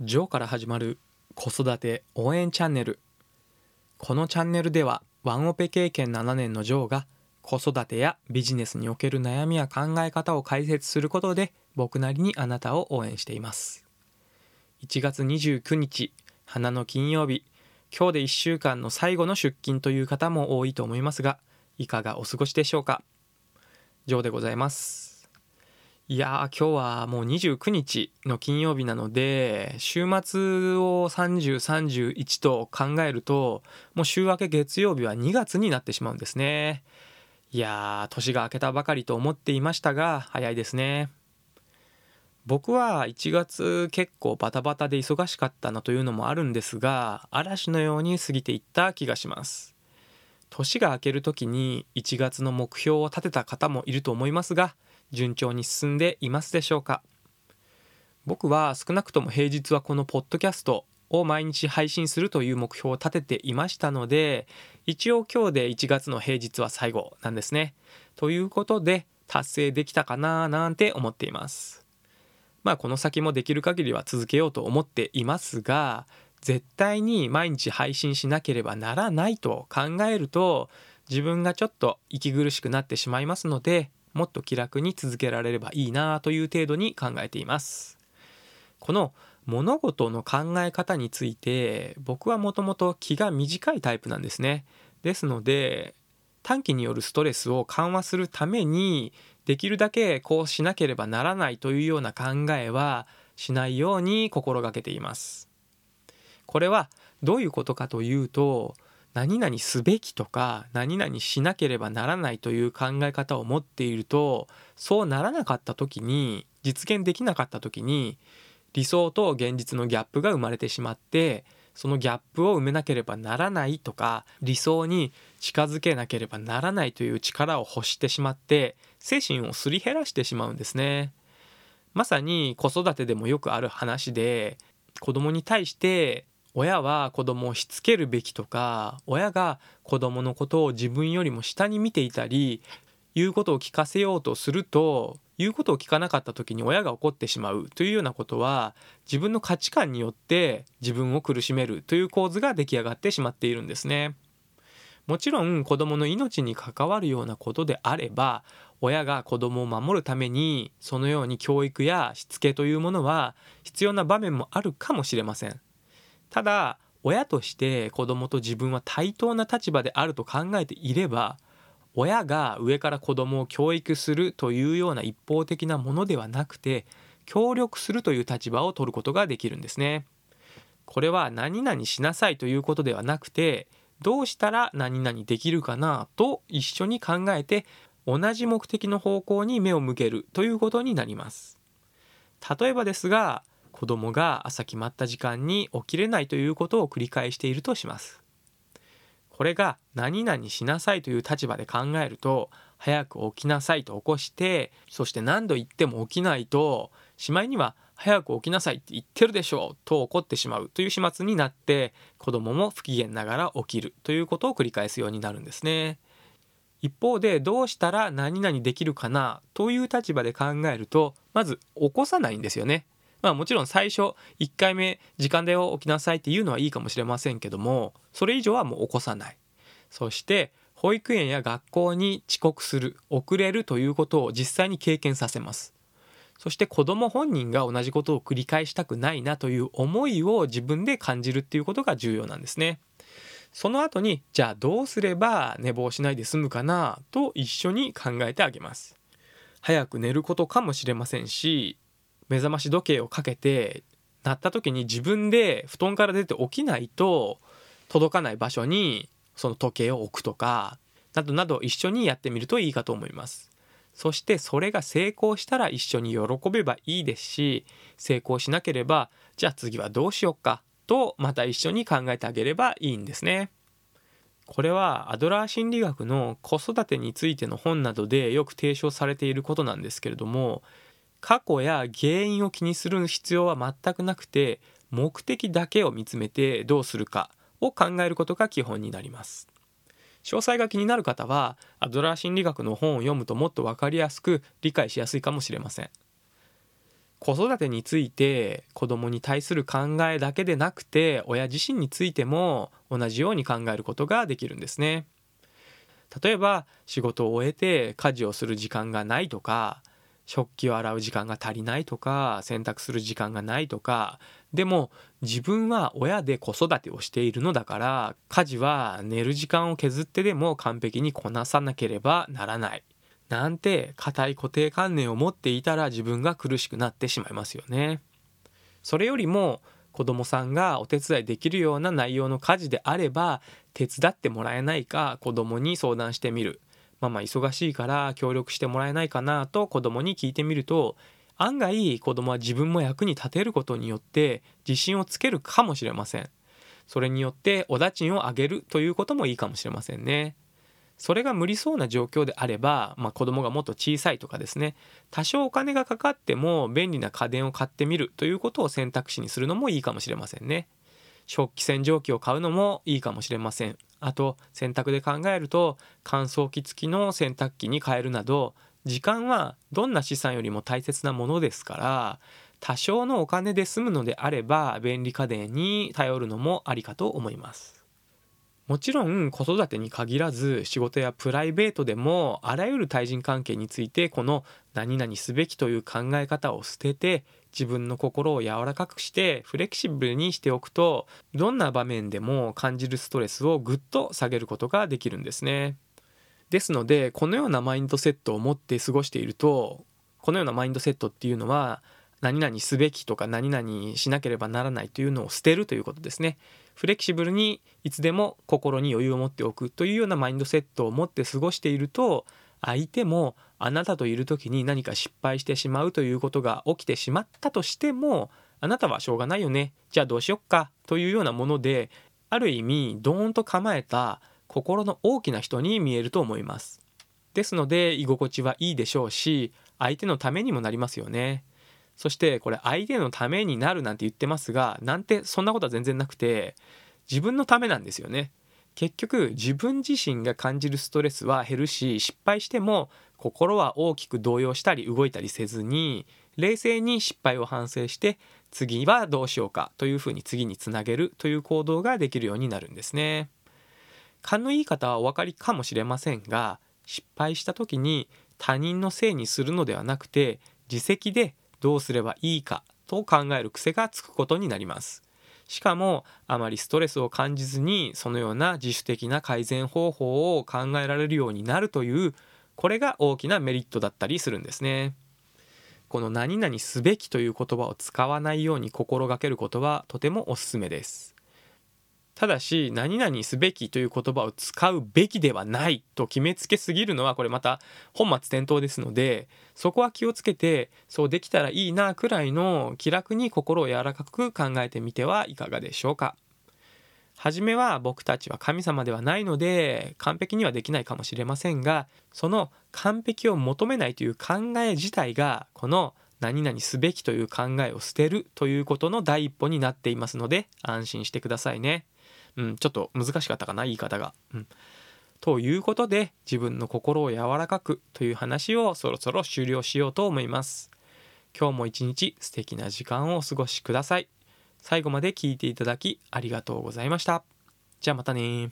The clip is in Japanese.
ジョーから始まる子育て応援チャンネル。このチャンネルではワンオペ経験7年のジョーが子育てやビジネスにおける悩みや考え方を解説することで僕なりにあなたを応援しています。1月29日花の金曜日。今日で1週間の最後の出勤という方も多いと思いますがいかがお過ごしでしょうか？ジョーでございます。いやー今日はもう29日の金曜日なので週末を3031と考えるともう週明け月曜日は2月になってしまうんですね。いや年が明けたばかりと思っていましたが早いですね。僕は1月結構バタバタで忙しかったなというのもあるんですが嵐のように過ぎていった気がします。年が明ける時に1月の目標を立てた方もいると思いますが順調に進んでいますでしょうか？僕は少なくとも平日はこのポッドキャストを毎日配信するという目標を立てていましたので一応今日で1月の平日は最後なんですね。ということで達成できたかななんて思っています。まあこの先もできる限りは続けようと思っていますが絶対に毎日配信しなければならないと考えると自分がちょっと息苦しくなってしまいますのでもっと気楽に続けられればいいなという程度に考えています。この物事の考え方について僕はもともと気が短いタイプなんですね。ですので短期によるストレスを緩和するためにできるだけこうしなければならないというような考えはしないように心がけています。これはどういうことかというと何々すべきとか何々しなければならないという考え方を持っているとそうならなかった時に実現できなかった時に理想と現実のギャップが生まれてしまってそのギャップを埋めなければならないとか理想に近づけなければならないという力を欲してしまって精神をすり減らしてしまうんですね。まさに子育てでもよくある話で子供に対して親は子供をしつけるべきとか親が子供のことを自分よりも下に見ていたり言うことを聞かせようとすると言うことを聞かなかった時に親が怒ってしまうというようなことは自分の価値観によって自分を苦しめるという構図が出来上がってしまっているんですね。もちろん子供の命に関わるようなことであれば親が子供を守るためにそのように教育やしつけというものは必要な場面もあるかもしれません。ただ親として子供と自分は対等な立場であると考えていれば親が上から子供を教育するというような一方的なものではなくて協力するという立場を取ることができるんですね。これは何々しなさいということではなくてどうしたら何々できるかなと一緒に考えて同じ目的の方向に目を向けるということになります。例えばですが子供が朝決まった時間に起きれないということを繰り返しているとします。これが何々しなさいという立場で考えると早く起きなさいと起こしてそして何度言っても起きないとしまいには早く起きなさいって言ってるでしょうと怒ってしまうという始末になって子供も不機嫌ながら起きるということを繰り返すようになるんですね。一方でどうしたら何々できるかなという立場で考えるとまず起こさないんですよね。まあもちろん最初1回目時間だよ起きなさいっていうのはいいかもしれませんけどもそれ以上はもう起こさない。そして保育園や学校に遅刻する遅れるということを実際に経験させます。そして子供本人が同じことを繰り返したくないなという思いを自分で感じるっていうことが重要なんですね。その後にじゃあどうすれば寝坊しないで済むかなと一緒に考えてあげます。早く寝ることかもしれませんし目覚まし時計をかけて鳴った時に自分で布団から出て起きないと届かない場所にその時計を置くとかなどなど一緒にやってみるといいかと思います。そしてそれが成功したら一緒に喜べばいいですし成功しなければじゃあ次はどうしようかとまた一緒に考えてあげればいいんですね。これはアドラー心理学の子育てについての本などでよく提唱されていることなんですけれども過去や原因を気にする必要は全くなくて目的だけを見つめてどうするかを考えることが基本になります詳細が気になる方はアドラー心理学の本を読むともっと分かりやすく理解しやすいかもしれません子育てについて子供に対する考えだけでなくて親自身についても同じように考えることができるんですね。例えば仕事を終えて家事をする時間がないとか食器を洗う時間が足りないとか洗濯する時間がないとか。でも自分は親で子育てをしているのだから家事は寝る時間を削ってでも完璧にこなさなければならない。なんて固い固定観念を持っていたら自分が苦しくなってしまいますよね。それよりも子供さんがお手伝いできるような内容の家事であれば手伝ってもらえないか子供に相談してみる。ママ忙しいから協力してもらえないかなと子供に聞いてみると案外子供は自分も役に立てることによって自信をつけるかもしれません。それによっておだちんをあげるということもいいかもしれませんね。それが無理そうな状況であれば、まあ、子供がもっと小さいとかですね。多少お金がかかっても便利な家電を買ってみるということを選択肢にするのもいいかもしれませんね。食器洗浄機を買うのもいいかもしれません。あと洗濯で考えると乾燥機付きの洗濯機に変えるなど時間はどんな資産よりも大切なものですから多少のお金で済むのであれば便利家電に頼るのもありかと思います。もちろん子育てに限らず仕事やプライベートでもあらゆる対人関係についてこの何々すべきという考え方を捨てて自分の心を柔らかくしてフレキシブルにしておくとどんな場面でも感じるストレスをぐっと下げることができるんですね。ですのでこのようなマインドセットを持って過ごしているとこのようなマインドセットっていうのは何々すべきとか何々しなければならないというのを捨てるということですね。フレキシブルにいつでも心に余裕を持っておくというようなマインドセットを持って過ごしていると相手もあなたといる時に何か失敗してしまうということが起きてしまったとしてもあなたはしょうがないよね。じゃあどうしよっかというようなものである意味ドーンと構えた心の大きな人に見えると思います。ですので居心地はいいでしょうし相手のためにもなりますよね。そしてこれ相手のためになるなんて言ってますがなんてそんなことは全然なくて自分のためなんですよね結局自分自身が感じるストレスは減るし失敗しても心は大きく動揺したり動いたりせずに冷静に失敗を反省して次はどうしようかというふうに次につなげるという行動ができるようになるんですね。勘のいい方はお分かりかもしれませんが失敗した時に他人のせいにするのではなくて自責でどうすればいいかと考える癖がつくことになります。しかもあまりストレスを感じずにそのような自主的な改善方法を考えられるようになるというこれが大きなメリットだったりするんですね。この何々すべきという言葉を使わないように心がけることはとてもおすすめです。ただし何々すべきという言葉を使うべきではないと決めつけすぎるのはこれまた本末転倒ですのでそこは気をつけてそうできたらいいなくらいの気楽に心を柔らかく考えてみてはいかがでしょうか。初めは僕たちは神様ではないので完璧にはできないかもしれませんがその完璧を求めないという考え自体がこの何々すべきという考えを捨てるということの第一歩になっていますので安心してくださいね。うん、ちょっと難しかったかな言い方が。うん、ということで自分の心を柔らかくという話をそろそろ終了しようと思います。今日も一日素敵な時間をお過ごしください。最後まで聞いていただきありがとうございました。じゃあまたね